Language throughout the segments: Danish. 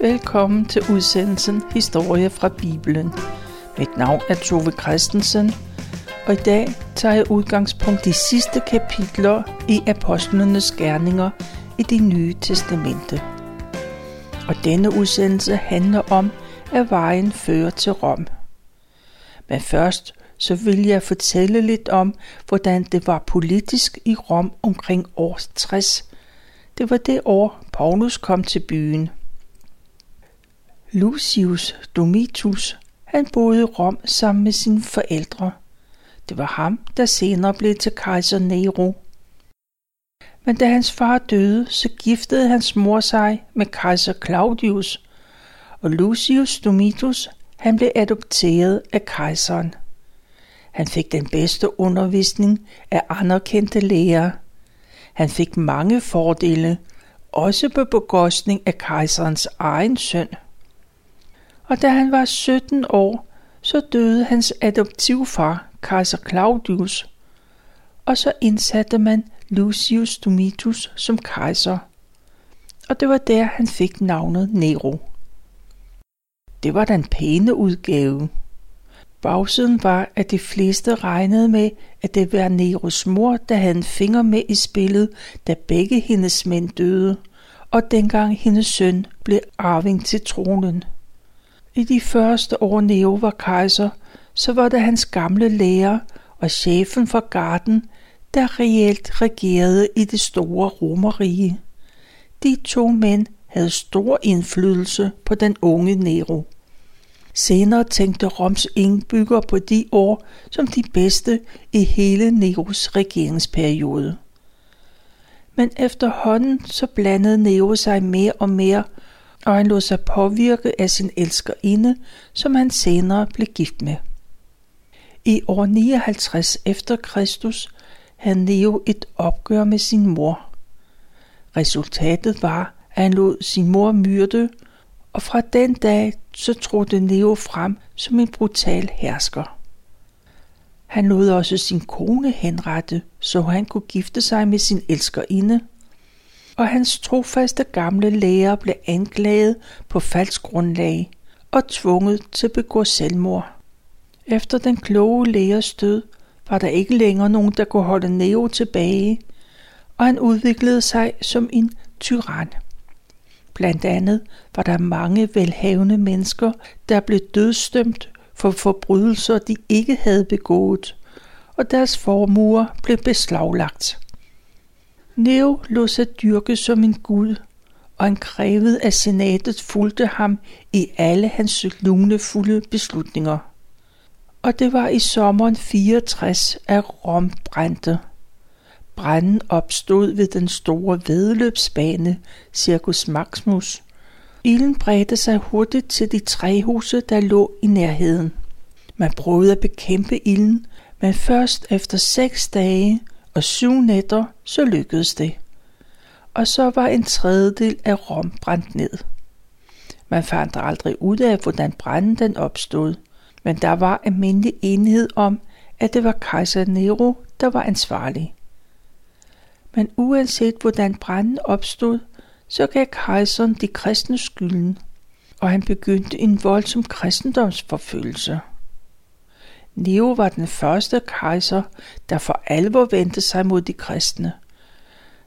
Velkommen til udsendelsen Historie fra Bibelen. Mit navn er Tove Christensen, og i dag tager jeg udgangspunkt i sidste kapitler i Apostlenes Gerninger i det nye testamente. Og denne udsendelse handler om, at vejen fører til Rom. Men først så vil jeg fortælle lidt om, hvordan det var politisk i Rom omkring år 60. Det var det år, Paulus kom til byen. Lucius Domitius, han boede i Rom sammen med sine forældre. Det var ham, der senere blev til kejser Nero. Men da hans far døde, så giftede hans mor sig med kejser Claudius, og Lucius Domitius, han blev adopteret af kejseren. Han fik den bedste undervisning af anerkendte læger. Han fik mange fordele, også på bekostning af kejserens egen søn. Og da han var 17 år, så døde hans adoptivfar, kejser Claudius, og så indsatte man Lucius Domitius som kejser. Og det var der, han fik navnet Nero. Det var den pæne udgave. Bagsiden var, at de fleste regnede med, at det var Neros mor, der havde en finger med i spillet, da begge hendes mænd døde, og dengang hendes søn blev arving til tronen. I de første år Neo var kejser, så var det hans gamle lærer og chefen for garden, der reelt regerede i det store romerige. De to mænd havde stor indflydelse på den unge Nero. Senere tænkte Roms indbygger på de år som de bedste i hele Neros regeringsperiode. Men efterhånden så blandede Nero sig mere og mere, og han lod sig påvirke af sin elskerinde, som han senere blev gift med. I år 59 efter Kristus havde Neo et opgør med sin mor. Resultatet var, at han lod sin mor myrde, og fra den dag så trådte Neo frem som en brutal hersker. Han lod også sin kone henrette, så han kunne gifte sig med sin elskerinde, og hans trofaste gamle lærer blev anklaget på falsk grundlag og tvunget til at begå selvmord. Efter den kloge lægers død var der ikke længere nogen, der kunne holde Neo tilbage, og han udviklede sig som en tyran. Blandt andet var der mange velhavende mennesker, der blev dødstømt for forbrydelser, de ikke havde begået, og deres formuer blev beslaglagt. Neo lå sig dyrke som en gud, og han krævede, at senatet fulgte ham i alle hans lunefulde beslutninger. Og det var i sommeren 64, at Rom brændte. Branden opstod ved den store vedløbsbane, Circus Maximus. Ilden bredte sig hurtigt til de tre huse, der lå i nærheden. Man prøvede at bekæmpe ilden, men først efter seks dage og syv nætter, så lykkedes det. Og så var en tredjedel af Rom brændt ned. Man fandt aldrig ud af, hvordan branden den opstod, men der var almindelig enighed om, at det var kejser Nero, der var ansvarlig. Men uanset hvordan branden opstod, så gav kejseren de kristne skylden, og han begyndte en voldsom kristendomsforfølgelse. Nero var den første kejser, der for alvor vendte sig mod de kristne.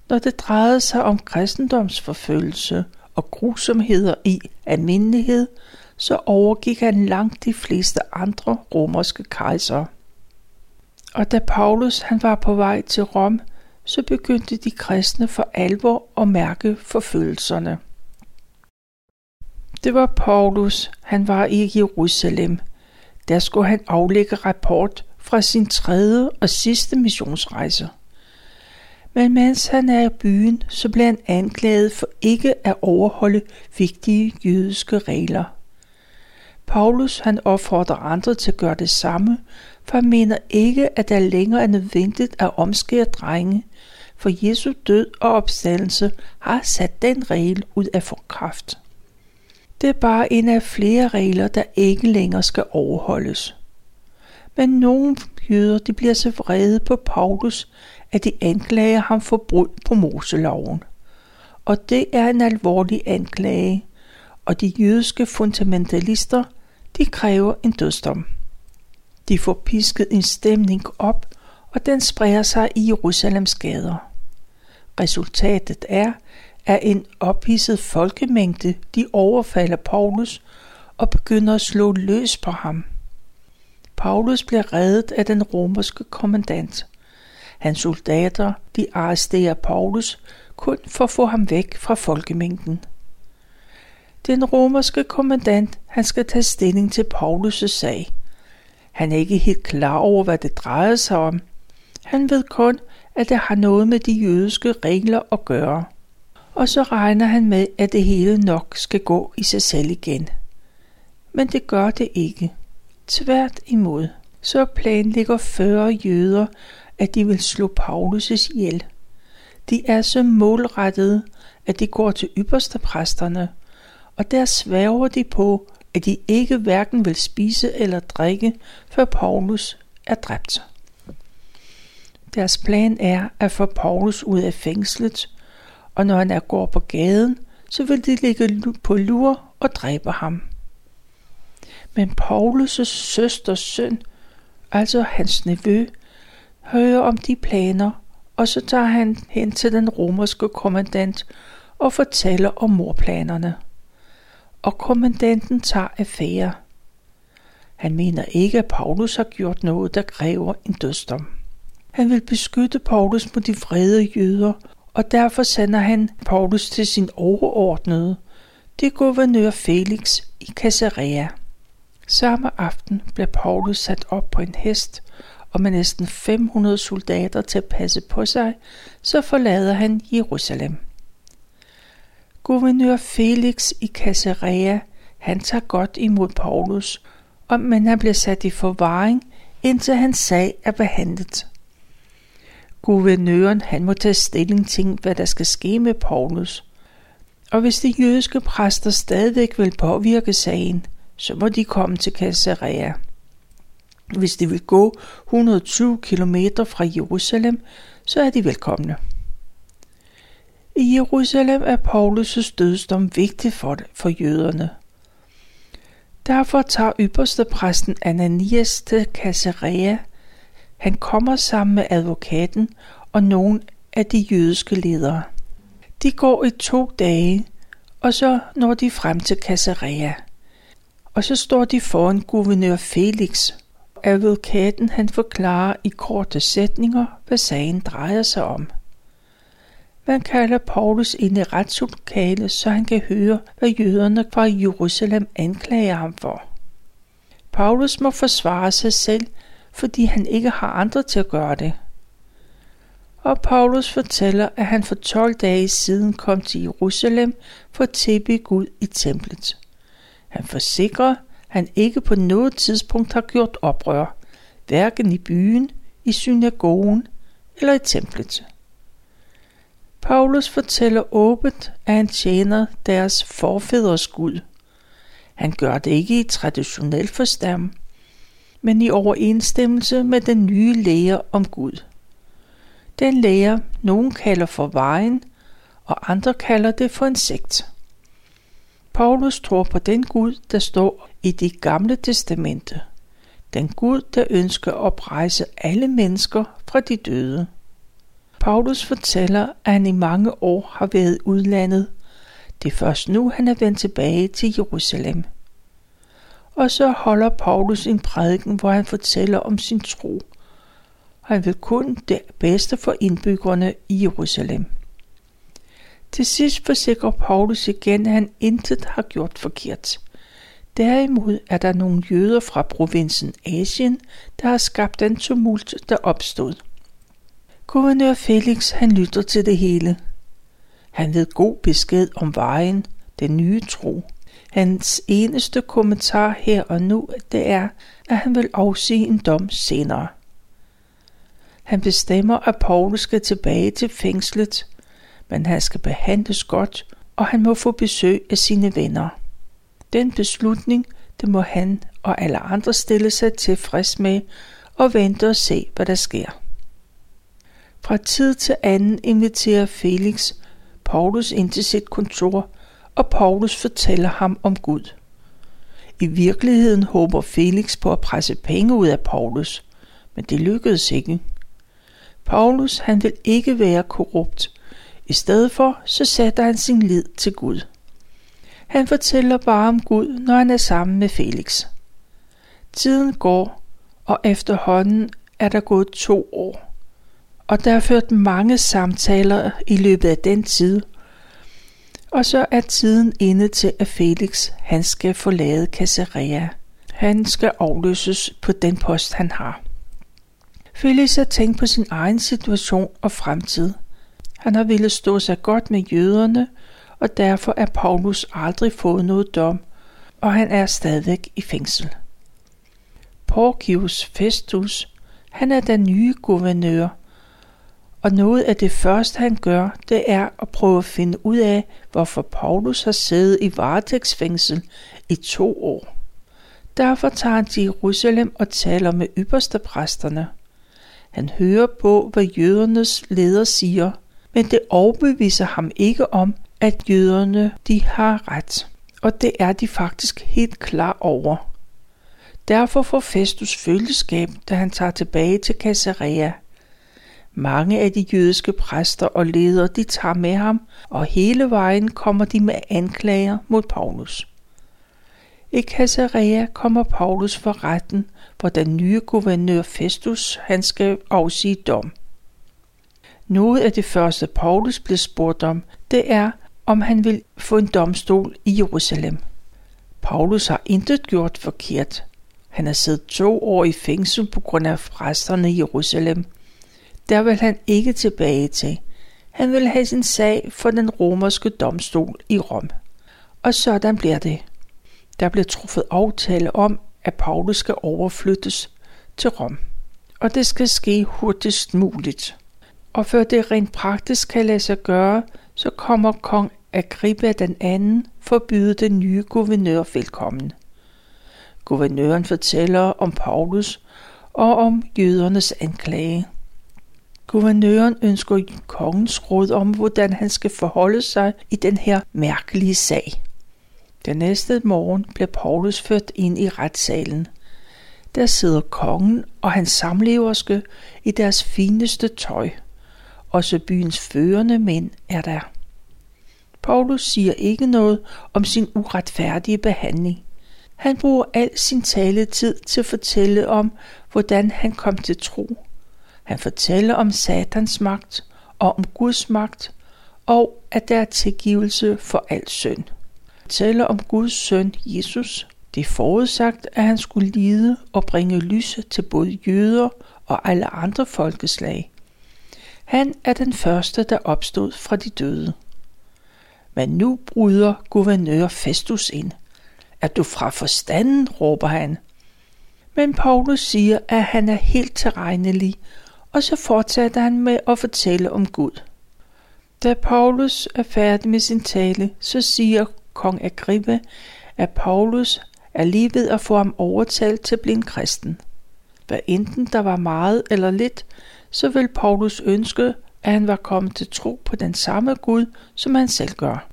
Når det drejede sig om kristendomsforfølgelse og grusomheder i almindelighed, så overgik han langt de fleste andre romerske kejsere. Og da Paulus han var på vej til Rom, så begyndte de kristne for alvor at mærke forfølgelserne. Det var Paulus, han var i Jerusalem. Der skulle han aflægge rapport fra sin tredje og sidste missionsrejse. Men mens han er i byen, så bliver han anklaget for ikke at overholde vigtige jødiske regler. Paulus han opfordrer andre til at gøre det samme, for han mener ikke, at det længere er nødvendigt at omskære drenge, for Jesu død og opstandelse har sat den regel ud af for kraft. Det er bare en af flere regler, der ikke længere skal overholdes. Men nogle jøder de bliver så vrede på Paulus, at de anklager ham for brud på Moseloven. Og det er en alvorlig anklage, og de jødiske fundamentalister, de kræver en dødsdom. De får pisket en stemning op, og den spreder sig i Jerusalems gader. Resultatet er, af en ophidset folkemængde de overfalder Paulus og begynder at slå løs på ham. Paulus bliver reddet af den romerske kommandant. Hans soldater de arresterer Paulus kun for at få ham væk fra folkemængden. Den romerske kommandant han skal tage stilling til Paulus' sag. Han er ikke helt klar over, hvad det drejer sig om. Han ved kun, at det har noget med de jødiske regler at gøre. Og så regner han med, at det hele nok skal gå i sig selv igen. Men det gør det ikke. Tvært imod, så planlægger 40 jøder, at de vil slå Paulus' ihjel. De er så målrettede, at de går til ypperste præsterne, og der sværger de på, at de ikke hverken vil spise eller drikke, før Paulus er dræbt. Deres plan er at få Paulus ud af fængslet, og når han er går på gaden, så vil de ligge på lur og dræbe ham. Men Paulus' søsters søn, altså hans nevø, hører om de planer, og så tager han hen til den romerske kommandant og fortæller om morplanerne. Og kommandanten tager affære. Han mener ikke, at Paulus har gjort noget, der kræver en dødsdom. Han vil beskytte Paulus mod de vrede jøder, og derfor sender han Paulus til sin overordnede, det guvernør Felix i Caesarea. Samme aften blev Paulus sat op på en hest, og med næsten 500 soldater til at passe på sig, så forlader han Jerusalem. Guvernør Felix i Caesarea, han tager godt imod Paulus, men han bliver sat i forvaring, indtil hans sag er behandlet. Guvernøren han må tage stilling til, hvad der skal ske med Paulus. Og hvis de jødiske præster stadigvæk vil påvirke sagen, så må de komme til Caesarea. Hvis de vil gå 120 km fra Jerusalem, så er de velkomne. I Jerusalem er Paulus' dødsdom vigtig for, det, for jøderne. Derfor tager ypperste præsten Ananias til Caesarea. Han kommer sammen med advokaten og nogle af de jødiske ledere. De går i to dage, og så når de frem til Caesarea. Og så står de foran guvernør Felix. Advokaten han forklarer i korte sætninger, hvad sagen drejer sig om. Man kalder Paulus ind i retslokale, så han kan høre, hvad jøderne fra Jerusalem anklager ham for. Paulus må forsvare sig selv, fordi han ikke har andre til at gøre det. Og Paulus fortæller, at han for 12 dage siden kom til Jerusalem for at tilbe Gud i templet. Han forsikrer, at han ikke på noget tidspunkt har gjort oprør, hverken i byen, i synagogen eller i templet. Paulus fortæller åbent, at han tjener deres forfædres Gud. Han gør det ikke i traditionel forstand, men i overensstemmelse med den nye lære om Gud. Den lære, nogen kalder for vejen, og andre kalder det for en sekt. Paulus tror på den Gud, der står i det gamle testamente. Den Gud, der ønsker at oprejse alle mennesker fra de døde. Paulus fortæller, at han i mange år har været udlandet. Det er først nu, han er vendt tilbage til Jerusalem. Og så holder Paulus en prædiken, hvor han fortæller om sin tro. Han vil kun det bedste for indbyggerne i Jerusalem. Til sidst forsikrer Paulus igen, at han intet har gjort forkert. Derimod er der nogle jøder fra provinsen Asien, der har skabt den tumult, der opstod. Guvernør Felix, han lytter til det hele. Han ved god besked om vejen, den nye tro. Hans eneste kommentar her og nu, det er, at han vil afsige en dom senere. Han bestemmer, at Paulus skal tilbage til fængslet, men han skal behandles godt, og han må få besøg af sine venner. Den beslutning, det må han og alle andre stille sig tilfreds med og vente og se, hvad der sker. Fra tid til anden inviterer Felix Paulus ind til sit kontor, og Paulus fortæller ham om Gud. I virkeligheden håber Felix på at presse penge ud af Paulus, men det lykkedes ikke. Paulus han vil ikke være korrupt. I stedet for, så sætter han sin lid til Gud. Han fortæller bare om Gud, når han er sammen med Felix. Tiden går, og efterhånden er der gået to år. Og der er ført mange samtaler i løbet af den tid. Og så er tiden inde til, at Felix han skal forlade Caesarea. Han skal afløses på den post, han har. Felix har tænkt på sin egen situation og fremtid. Han har ville stå sig godt med jøderne, og derfor er Paulus aldrig fået noget dom, og han er stadigvæk i fængsel. Porcius Festus, han er den nye guvernør, og noget af det første han gør, det er at prøve at finde ud af, hvorfor Paulus har siddet i varetægtsfængsel i to år. Derfor tager han til Jerusalem og taler med ypperste præsterne. Han hører på, hvad jødernes leder siger, men det overbeviser ham ikke om, at jøderne de har ret. Og det er de faktisk helt klar over. Derfor får Festus følgeskab, da han tager tilbage til Caesarea. Mange af de jødiske præster og ledere, de tager med ham, og hele vejen kommer de med anklager mod Paulus. I Caesarea kommer Paulus for retten, hvor den nye guvernør Festus han skal afsige dom. Noget af det første Paulus blev spurgt om, det er, om han vil få en domstol i Jerusalem. Paulus har intet gjort forkert. Han har siddet to år i fængsel på grund af præsterne i Jerusalem. Der vil han ikke tilbage til. Han vil have sin sag for den romerske domstol i Rom. Og sådan bliver det. Der bliver truffet aftale om, at Paulus skal overflyttes til Rom. Og det skal ske hurtigst muligt. Og før det rent praktisk kan lade sig gøre, så kommer kong Agrippa den anden forbyde den nye guvernør velkommen. Guvernøren fortæller om Paulus og om jødernes anklage. Guvernøren ønsker kongens råd om, hvordan han skal forholde sig i den her mærkelige sag. Den næste morgen bliver Paulus ført ind i retssalen. Der sidder kongen og hans samleverske i deres fineste tøj. Også byens førende mænd er der. Paulus siger ikke noget om sin uretfærdige behandling. Han bruger al sin taletid til at fortælle om, hvordan han kom til tro. Han fortæller om Satans magt og om Guds magt, og at der er tilgivelse for al synd. Han fortæller om Guds søn Jesus. Det er forudsagt, at han skulle lide og bringe lyse til både jøder og alle andre folkeslag. Han er den første, der opstod fra de døde. Men nu bryder guvernør Festus ind. Er du fra forstanden, råber han. Men Paulus siger, at han er helt tilregnelig, og så fortsatte han med at fortælle om Gud. Da Paulus er færdig med sin tale, så siger kong Agrippa, at Paulus er lige ved at få ham overtalt til at blive en kristen. Hvad enten der var meget eller lidt, så vil Paulus ønske, at han var kommet til tro på den samme Gud, som han selv gør.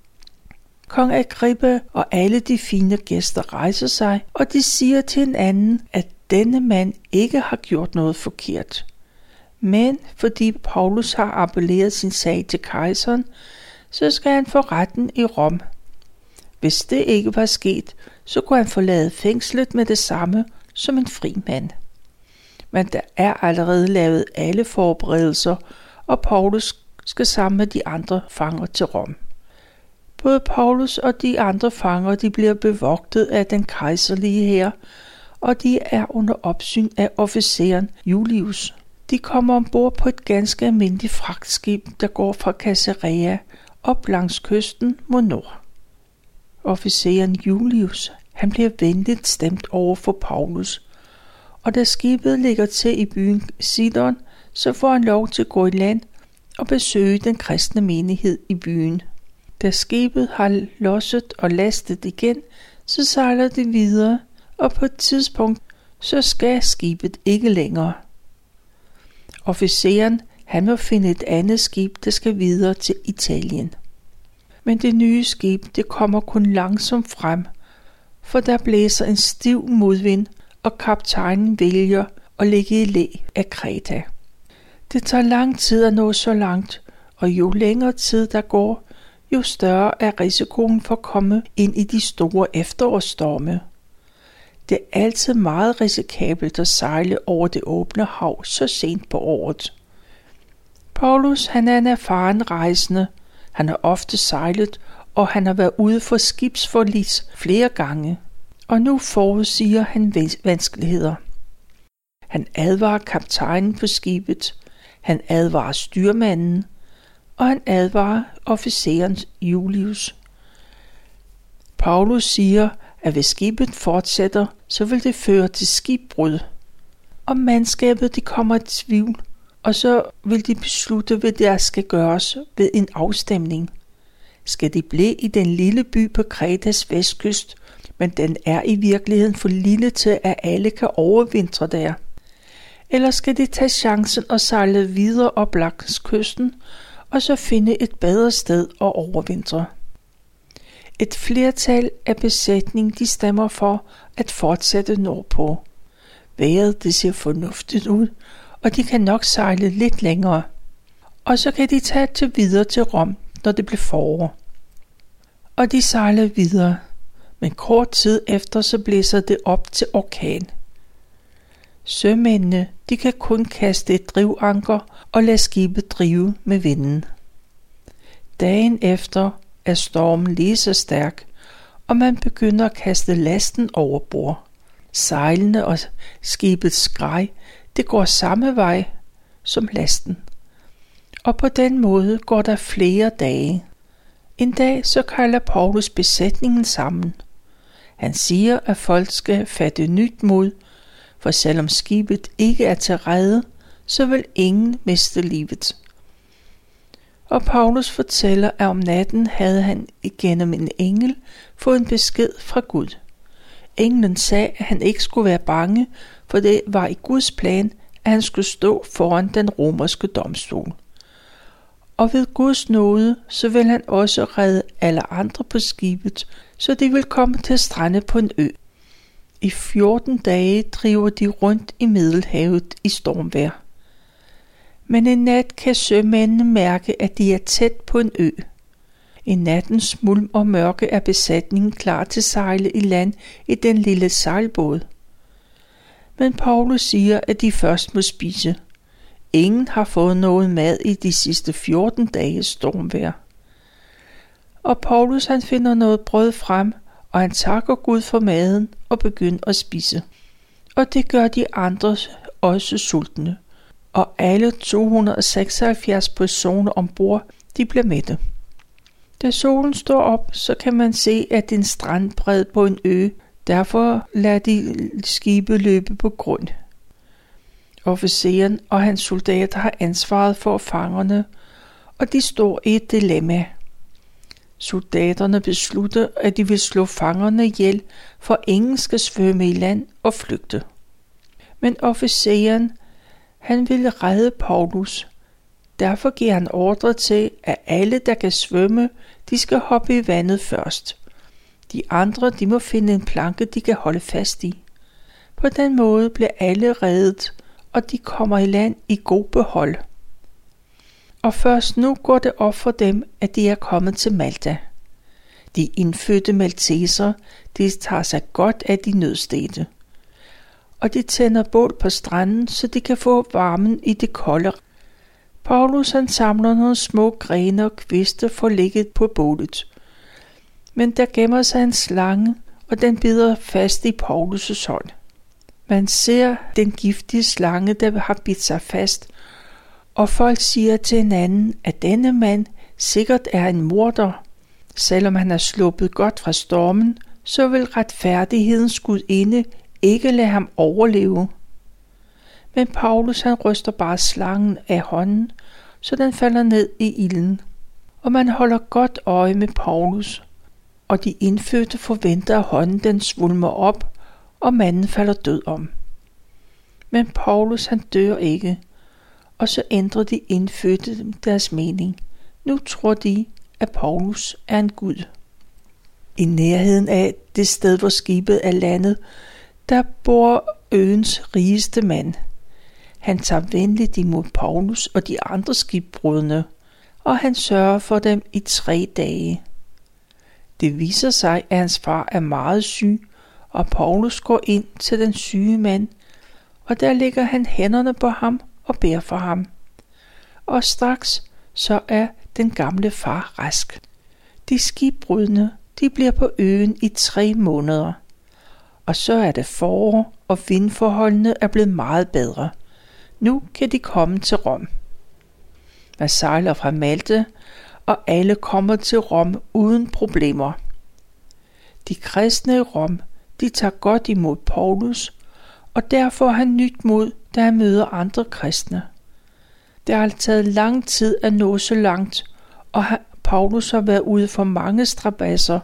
Kong Agrippa og alle de fine gæster rejser sig, og de siger til en anden, at denne mand ikke har gjort noget forkert. Men fordi Paulus har appelleret sin sag til kejseren, så skal han få retten i Rom. Hvis det ikke var sket, så kunne han forlade fængslet med det samme som en fri mand. Men der er allerede lavet alle forberedelser, og Paulus skal sammen med de andre fanger til Rom. Både Paulus og de andre fanger de bliver bevogtet af den kejserlige her, og de er under opsyn af officeren Julius. De kommer ombord på et ganske almindeligt fragtskib, der går fra Caesarea op langs kysten mod nord. Officeren Julius, han bliver venligt stemt over for Paulus, og da skibet ligger til i byen Sidon, så får han lov til at gå i land og besøge den kristne menighed i byen. Da skibet har losset og lastet igen, så sejler det videre, og på et tidspunkt så skal skibet ikke længere. Officeren han må finde et andet skib, der skal videre til Italien. Men det nye skib, det kommer kun langsomt frem, for der blæser en stiv modvind, og kaptajnen vælger at ligge i læ af Kreta. Det tager lang tid at nå så langt, og jo længere tid der går, jo større er risikoen for at komme ind i de store efterårsstorme. Det er altid meget risikabelt at sejle over det åbne hav så sent på året. Paulus han er en erfaren rejsende. Han har ofte sejlet, og han har været ude for skibsforlis flere gange. Og nu forudsiger han vanskeligheder. Han advarer kaptajnen på skibet. Han advarer styrmanden. Og han advarer officeren Julius. Paulus siger, at hvis skibet fortsætter, så vil det føre til skibbrud. Og mandskabet de kommer i tvivl, og så vil de beslutte, hvad der skal gøres ved en afstemning. Skal de blive i den lille by på Kretas vestkyst, men den er i virkeligheden for lille til, at alle kan overvintre der? Eller skal de tage chancen og sejle videre op langs kysten, og så finde et bedre sted at overvintre? Et flertal af besætningen de stemmer for at fortsætte nordpå. Været det ser fornuftigt ud, og de kan nok sejle lidt længere. Og så kan de tage til videre til Rom, når det bliver forår. Og de sejler videre, men kort tid efter så blæser det op til orkan. Sømændene de kan kun kaste et drivanker og lade skibet drive med vinden. Dagen efter er stormen lige så stærk, og man begynder at kaste lasten over bord. Sejlene og skibets skrej, det går samme vej som lasten. Og på den måde går der flere dage. En dag så kalder Paulus besætningen sammen. Han siger, at folk skal fatte nyt mod, for selvom skibet ikke er til redde, så vil ingen miste livet. Og Paulus fortæller, at om natten havde han igennem en engel fået en besked fra Gud. Englen sagde, at han ikke skulle være bange, for det var i Guds plan, at han skulle stå foran den romerske domstol. Og ved Guds nåde, så vil han også redde alle andre på skibet, så de vil komme til strande på en ø. I 14 dage driver de rundt i Middelhavet i stormvejr men en nat kan sømændene mærke, at de er tæt på en ø. I nattens mulm og mørke er besætningen klar til sejle i land i den lille sejlbåd. Men Paulus siger, at de først må spise. Ingen har fået noget mad i de sidste 14 dages stormvejr. Og Paulus han finder noget brød frem, og han takker Gud for maden og begynder at spise. Og det gør de andre også sultne og alle 276 personer ombord, de blev mætte. Da solen står op, så kan man se, at det er en strandbred på en ø. Derfor lader de skibe løbe på grund. Officeren og hans soldater har ansvaret for fangerne, og de står i et dilemma. Soldaterne beslutter, at de vil slå fangerne ihjel, for ingen skal svømme i land og flygte. Men officeren han ville redde Paulus. Derfor giver han ordre til, at alle, der kan svømme, de skal hoppe i vandet først. De andre, de må finde en planke, de kan holde fast i. På den måde bliver alle reddet, og de kommer i land i god behold. Og først nu går det op for dem, at de er kommet til Malta. De indfødte malteser, de tager sig godt af de nødstede og de tænder bål på stranden, så de kan få varmen i det kolde. Paulus han samler nogle små grene og kviste for ligget på bålet. Men der gemmer sig en slange, og den bider fast i Paulus' hånd. Man ser den giftige slange, der har bidt sig fast, og folk siger til hinanden, at denne mand sikkert er en morder. Selvom han er sluppet godt fra stormen, så vil retfærdighedens gudinde ikke lade ham overleve. Men Paulus han ryster bare slangen af hånden, så den falder ned i ilden. Og man holder godt øje med Paulus, og de indfødte forventer, at hånden den svulmer op, og manden falder død om. Men Paulus han dør ikke, og så ændrer de indfødte deres mening. Nu tror de, at Paulus er en gud. I nærheden af det sted, hvor skibet er landet, der bor øens rigeste mand. Han tager venligt imod Paulus og de andre skibbrudne, og han sørger for dem i tre dage. Det viser sig, at hans far er meget syg, og Paulus går ind til den syge mand, og der lægger han hænderne på ham og beder for ham. Og straks så er den gamle far rask. De skibbrudne, de bliver på øen i tre måneder. Og så er det forår, og vindforholdene er blevet meget bedre. Nu kan de komme til Rom. Man sejler fra Malte, og alle kommer til Rom uden problemer. De kristne i Rom, de tager godt imod Paulus, og derfor har han nyt mod, da han møder andre kristne. Det har taget lang tid at nå så langt, og Paulus har været ude for mange strabasser,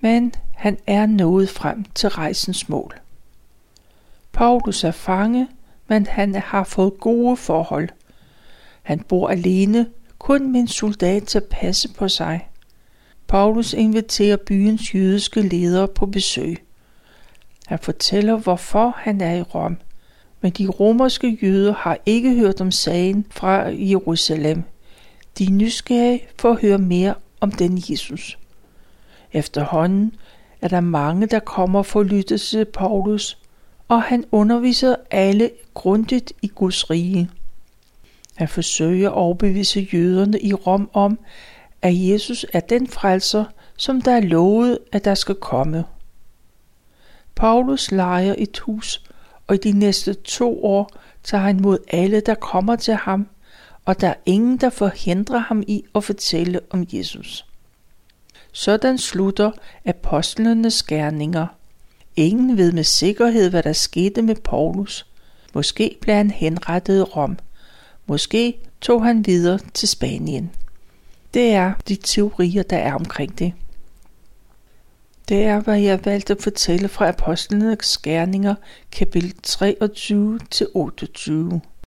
men han er nået frem til rejsens mål. Paulus er fange, men han har fået gode forhold. Han bor alene, kun med en soldat til at passe på sig. Paulus inviterer byens jødiske ledere på besøg. Han fortæller, hvorfor han er i Rom, men de romerske jøder har ikke hørt om sagen fra Jerusalem. De er nysgerrige for at høre mere om den Jesus. Efterhånden er der mange, der kommer for at lytte til Paulus, og han underviser alle grundigt i Guds rige. Han forsøger at overbevise jøderne i Rom om, at Jesus er den frelser, som der er lovet, at der skal komme. Paulus lejer et hus, og i de næste to år tager han mod alle, der kommer til ham, og der er ingen, der forhindrer ham i at fortælle om Jesus. Sådan slutter apostlenes gerninger. Ingen ved med sikkerhed, hvad der skete med Paulus. Måske blev han henrettet i Rom. Måske tog han videre til Spanien. Det er de teorier, der er omkring det. Det er, hvad jeg valgte at fortælle fra Apostlenes Gerninger, kapitel 23-28.